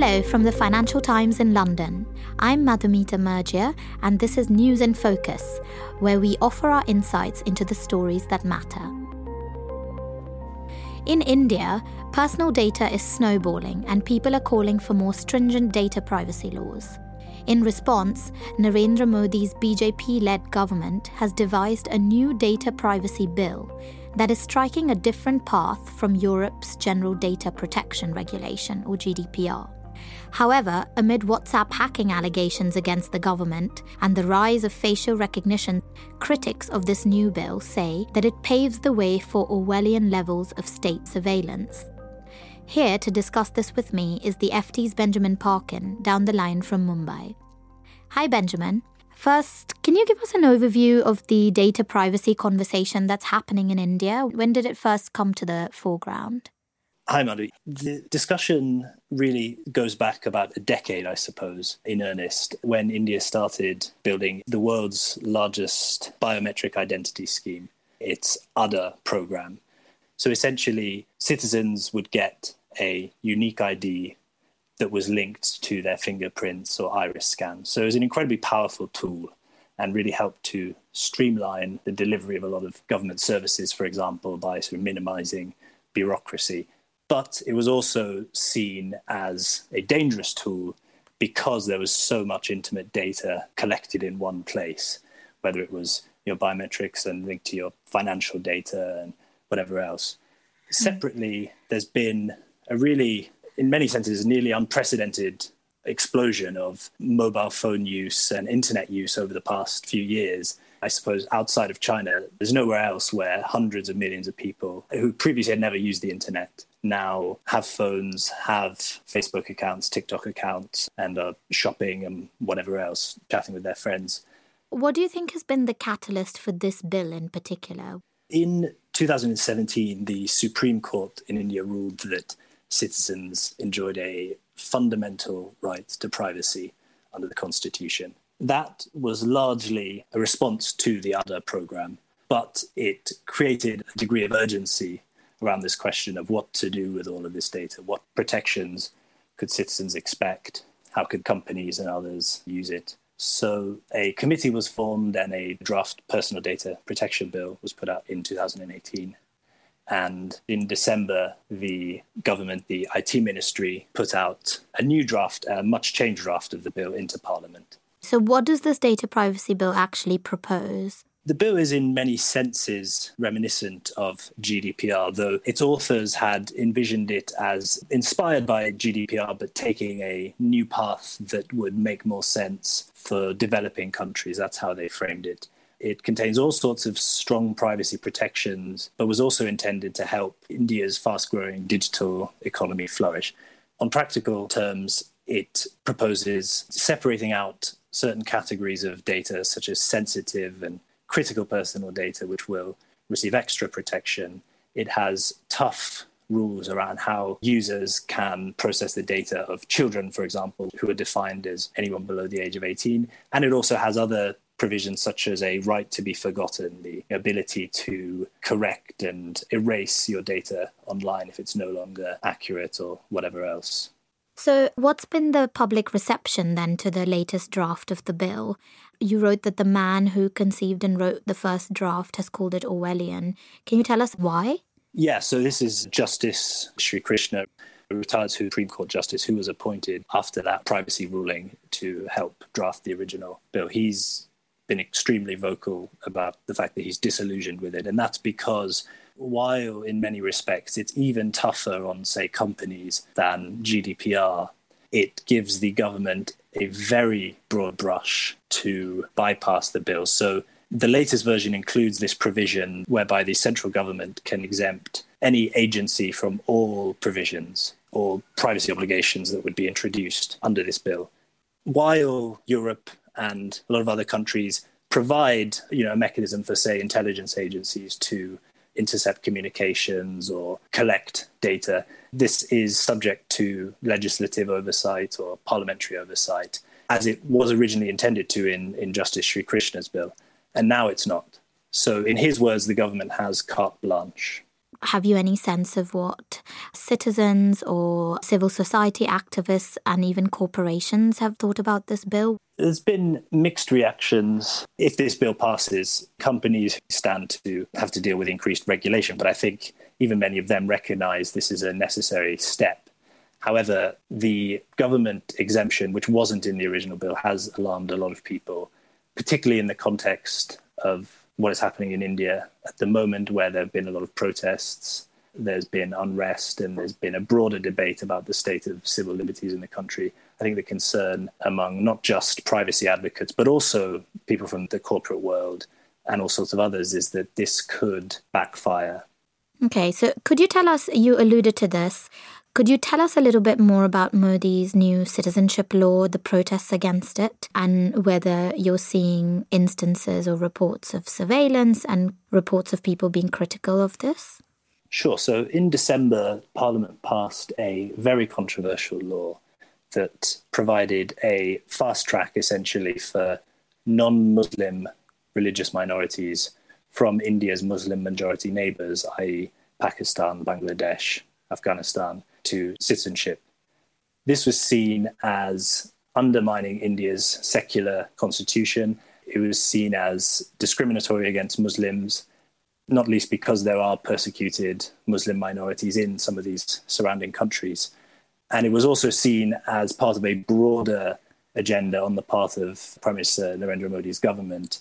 Hello from the Financial Times in London. I'm Madhumita Murgia, and this is News in Focus, where we offer our insights into the stories that matter. In India, personal data is snowballing, and people are calling for more stringent data privacy laws. In response, Narendra Modi's BJP led government has devised a new data privacy bill that is striking a different path from Europe's General Data Protection Regulation, or GDPR. However, amid WhatsApp hacking allegations against the government and the rise of facial recognition, critics of this new bill say that it paves the way for Orwellian levels of state surveillance. Here to discuss this with me is the FT's Benjamin Parkin, down the line from Mumbai. Hi, Benjamin. First, can you give us an overview of the data privacy conversation that's happening in India? When did it first come to the foreground? Hi, Madhu. The discussion really goes back about a decade, I suppose, in earnest, when India started building the world's largest biometric identity scheme, its Aadhaar program. So essentially, citizens would get a unique ID that was linked to their fingerprints or iris scan. So it was an incredibly powerful tool and really helped to streamline the delivery of a lot of government services, for example, by sort of minimizing bureaucracy. But it was also seen as a dangerous tool because there was so much intimate data collected in one place, whether it was your biometrics and linked to your financial data and whatever else. Mm. Separately, there's been a really, in many senses, nearly unprecedented explosion of mobile phone use and internet use over the past few years. I suppose outside of China, there's nowhere else where hundreds of millions of people who previously had never used the internet now have phones, have Facebook accounts, TikTok accounts, and are shopping and whatever else, chatting with their friends. What do you think has been the catalyst for this bill in particular? In 2017, the Supreme Court in India ruled that citizens enjoyed a fundamental right to privacy under the Constitution. That was largely a response to the Aadhaar program, but it created a degree of urgency around this question of what to do with all of this data. What protections could citizens expect? How could companies and others use it? So, a committee was formed and a draft personal data protection bill was put out in 2018. And in December, the government, the IT ministry, put out a new draft, a much changed draft of the bill into Parliament. So, what does this data privacy bill actually propose? The bill is in many senses reminiscent of GDPR, though its authors had envisioned it as inspired by GDPR, but taking a new path that would make more sense for developing countries. That's how they framed it. It contains all sorts of strong privacy protections, but was also intended to help India's fast growing digital economy flourish. On practical terms, it proposes separating out certain categories of data, such as sensitive and critical personal data, which will receive extra protection. It has tough rules around how users can process the data of children, for example, who are defined as anyone below the age of 18. And it also has other provisions such as a right to be forgotten, the ability to correct and erase your data online if it's no longer accurate or whatever else. So, what's been the public reception then to the latest draft of the bill? You wrote that the man who conceived and wrote the first draft has called it Orwellian. Can you tell us why? Yeah, so this is Justice Sri Krishna, a retired Supreme Court justice who was appointed after that privacy ruling to help draft the original bill. He's been extremely vocal about the fact that he's disillusioned with it, and that's because while in many respects it's even tougher on, say, companies than GDPR, it gives the government a very broad brush to bypass the bill. So the latest version includes this provision whereby the central government can exempt any agency from all provisions or privacy obligations that would be introduced under this bill. While Europe and a lot of other countries provide you know, a mechanism for, say, intelligence agencies to intercept communications or collect data. This is subject to legislative oversight or parliamentary oversight, as it was originally intended to in, in Justice Sri Krishna's bill. And now it's not. So, in his words, the government has carte blanche. Have you any sense of what citizens or civil society activists and even corporations have thought about this bill? There's been mixed reactions. If this bill passes, companies stand to have to deal with increased regulation, but I think even many of them recognize this is a necessary step. However, the government exemption, which wasn't in the original bill, has alarmed a lot of people, particularly in the context of what is happening in India at the moment, where there have been a lot of protests, there's been unrest, and there's been a broader debate about the state of civil liberties in the country. I think the concern among not just privacy advocates, but also people from the corporate world and all sorts of others is that this could backfire. Okay, so could you tell us, you alluded to this, could you tell us a little bit more about Modi's new citizenship law, the protests against it, and whether you're seeing instances or reports of surveillance and reports of people being critical of this? Sure. So in December, Parliament passed a very controversial law that provided a fast track essentially for non Muslim religious minorities from India's Muslim majority neighbors, i.e., Pakistan, Bangladesh, Afghanistan, to citizenship. This was seen as undermining India's secular constitution. It was seen as discriminatory against Muslims, not least because there are persecuted Muslim minorities in some of these surrounding countries. And it was also seen as part of a broader agenda on the part of Prime Minister Narendra Modi's government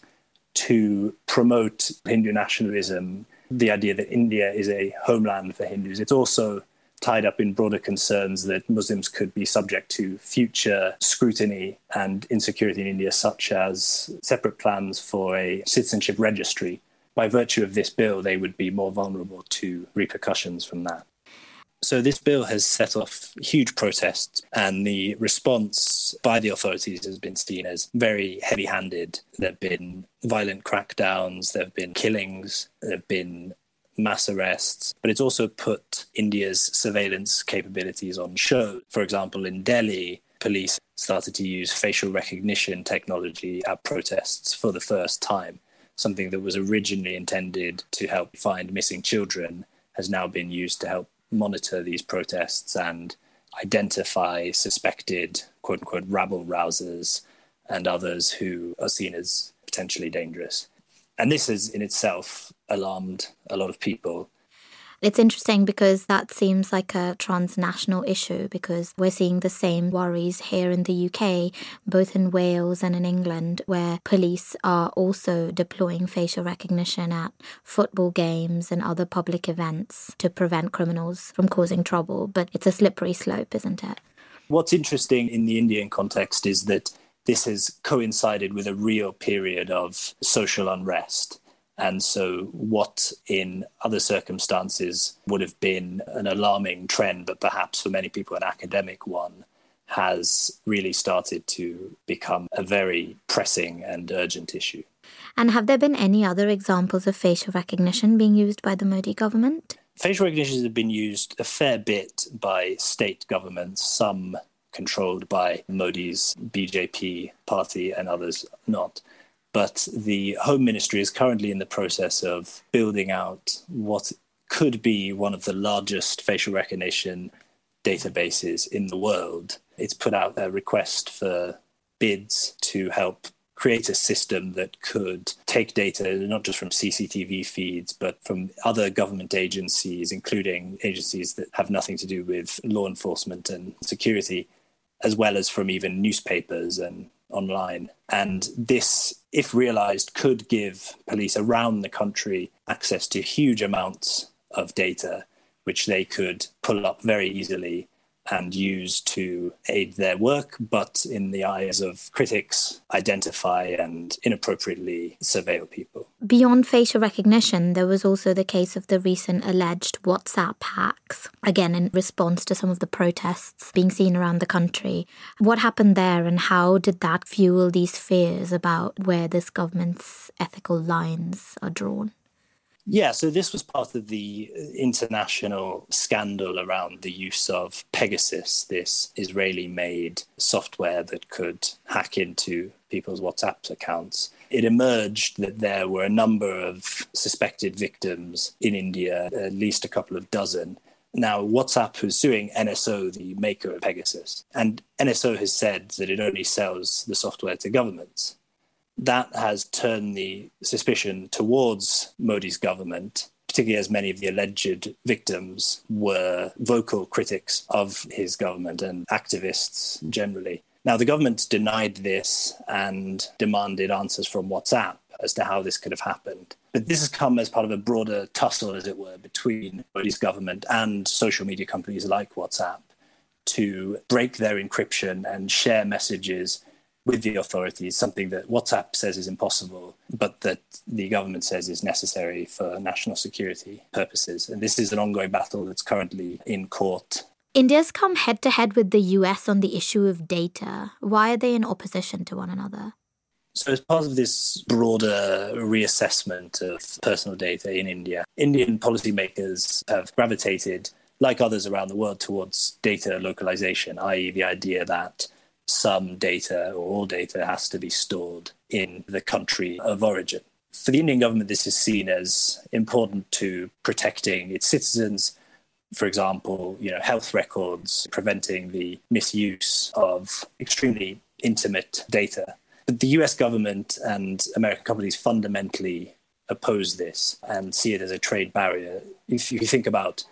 to promote Hindu nationalism, the idea that India is a homeland for Hindus. It's also tied up in broader concerns that Muslims could be subject to future scrutiny and insecurity in India, such as separate plans for a citizenship registry. By virtue of this bill, they would be more vulnerable to repercussions from that. So, this bill has set off huge protests, and the response by the authorities has been seen as very heavy handed. There have been violent crackdowns, there have been killings, there have been mass arrests, but it's also put India's surveillance capabilities on show. For example, in Delhi, police started to use facial recognition technology at protests for the first time. Something that was originally intended to help find missing children has now been used to help monitor these protests and identify suspected quote unquote rabble rousers and others who are seen as potentially dangerous and this has in itself alarmed a lot of people. It's interesting because that seems like a transnational issue because we're seeing the same worries here in the UK, both in Wales and in England, where police are also deploying facial recognition at football games and other public events to prevent criminals from causing trouble. But it's a slippery slope, isn't it? What's interesting in the Indian context is that this has coincided with a real period of social unrest. And so, what in other circumstances would have been an alarming trend, but perhaps for many people an academic one, has really started to become a very pressing and urgent issue. And have there been any other examples of facial recognition being used by the Modi government? Facial recognition has been used a fair bit by state governments, some controlled by Modi's BJP party and others not. But the Home Ministry is currently in the process of building out what could be one of the largest facial recognition databases in the world. It's put out a request for bids to help create a system that could take data not just from CCTV feeds, but from other government agencies, including agencies that have nothing to do with law enforcement and security, as well as from even newspapers and online. And this, if realized, could give police around the country access to huge amounts of data, which they could pull up very easily and use to aid their work, but in the eyes of critics, identify and inappropriately surveil people. Beyond facial recognition, there was also the case of the recent alleged WhatsApp hacks, again, in response to some of the protests being seen around the country. What happened there, and how did that fuel these fears about where this government's ethical lines are drawn? Yeah, so this was part of the uh, international scandal around the use of Pegasus, this Israeli made software that could hack into people's WhatsApp accounts, it emerged that there were a number of suspected victims in India, at least a couple of dozen. Now, WhatsApp is suing NSO, the maker of Pegasus, and NSO has said that it only sells the software to governments. That has turned the suspicion towards Modi's government particularly as many of the alleged victims were vocal critics of his government and activists generally. Now, the government denied this and demanded answers from WhatsApp as to how this could have happened. But this has come as part of a broader tussle, as it were, between Modi's government and social media companies like WhatsApp to break their encryption and share messages with the authorities, something that WhatsApp says is impossible, but that the government says is necessary for national security purposes. And this is an ongoing battle that's currently in court. India's come head to head with the US on the issue of data. Why are they in opposition to one another? So, as part of this broader reassessment of personal data in India, Indian policymakers have gravitated, like others around the world, towards data localization, i.e., the idea that some data or all data has to be stored in the country of origin. For the Indian government, this is seen as important to protecting its citizens. For example, you know, health records, preventing the misuse of extremely intimate data. But the US government and American companies fundamentally oppose this and see it as a trade barrier. If you think about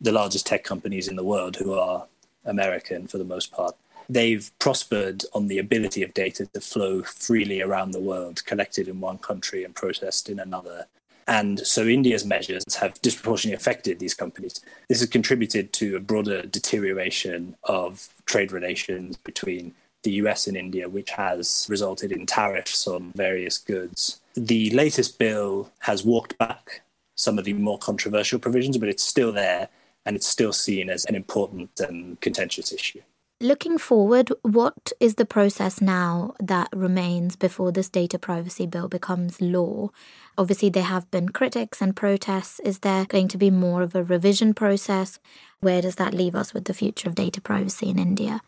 the largest tech companies in the world who are American for the most part, they've prospered on the ability of data to flow freely around the world, collected in one country and processed in another. And so India's measures have disproportionately affected these companies. This has contributed to a broader deterioration of trade relations between the US and India, which has resulted in tariffs on various goods. The latest bill has walked back some of the more controversial provisions, but it's still there and it's still seen as an important and contentious issue. Looking forward, what is the process now that remains before this data privacy bill becomes law? Obviously, there have been critics and protests. Is there going to be more of a revision process? Where does that leave us with the future of data privacy in India?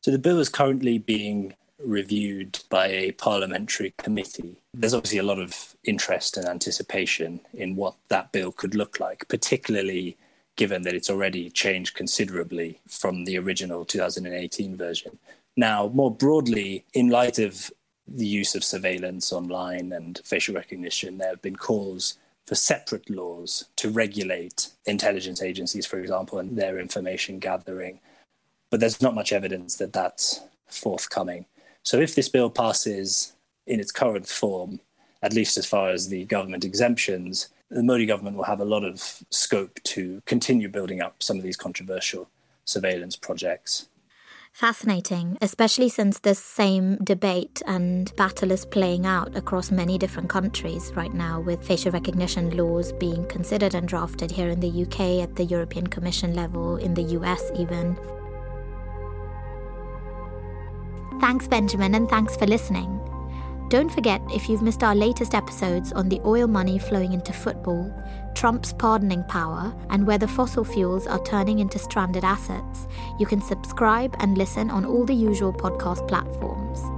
So, the bill is currently being reviewed by a parliamentary committee. There's obviously a lot of interest and anticipation in what that bill could look like, particularly given that it's already changed considerably from the original 2018 version. Now, more broadly, in light of the use of surveillance online and facial recognition, there have been calls for separate laws to regulate intelligence agencies, for example, and their information gathering. But there's not much evidence that that's forthcoming. So if this bill passes in its current form, at least as far as the government exemptions, the Modi government will have a lot of scope to continue building up some of these controversial surveillance projects. Fascinating, especially since this same debate and battle is playing out across many different countries right now, with facial recognition laws being considered and drafted here in the UK, at the European Commission level, in the US even. Thanks, Benjamin, and thanks for listening. Don't forget, if you've missed our latest episodes on the oil money flowing into football, Trump's pardoning power, and whether fossil fuels are turning into stranded assets, you can subscribe and listen on all the usual podcast platforms.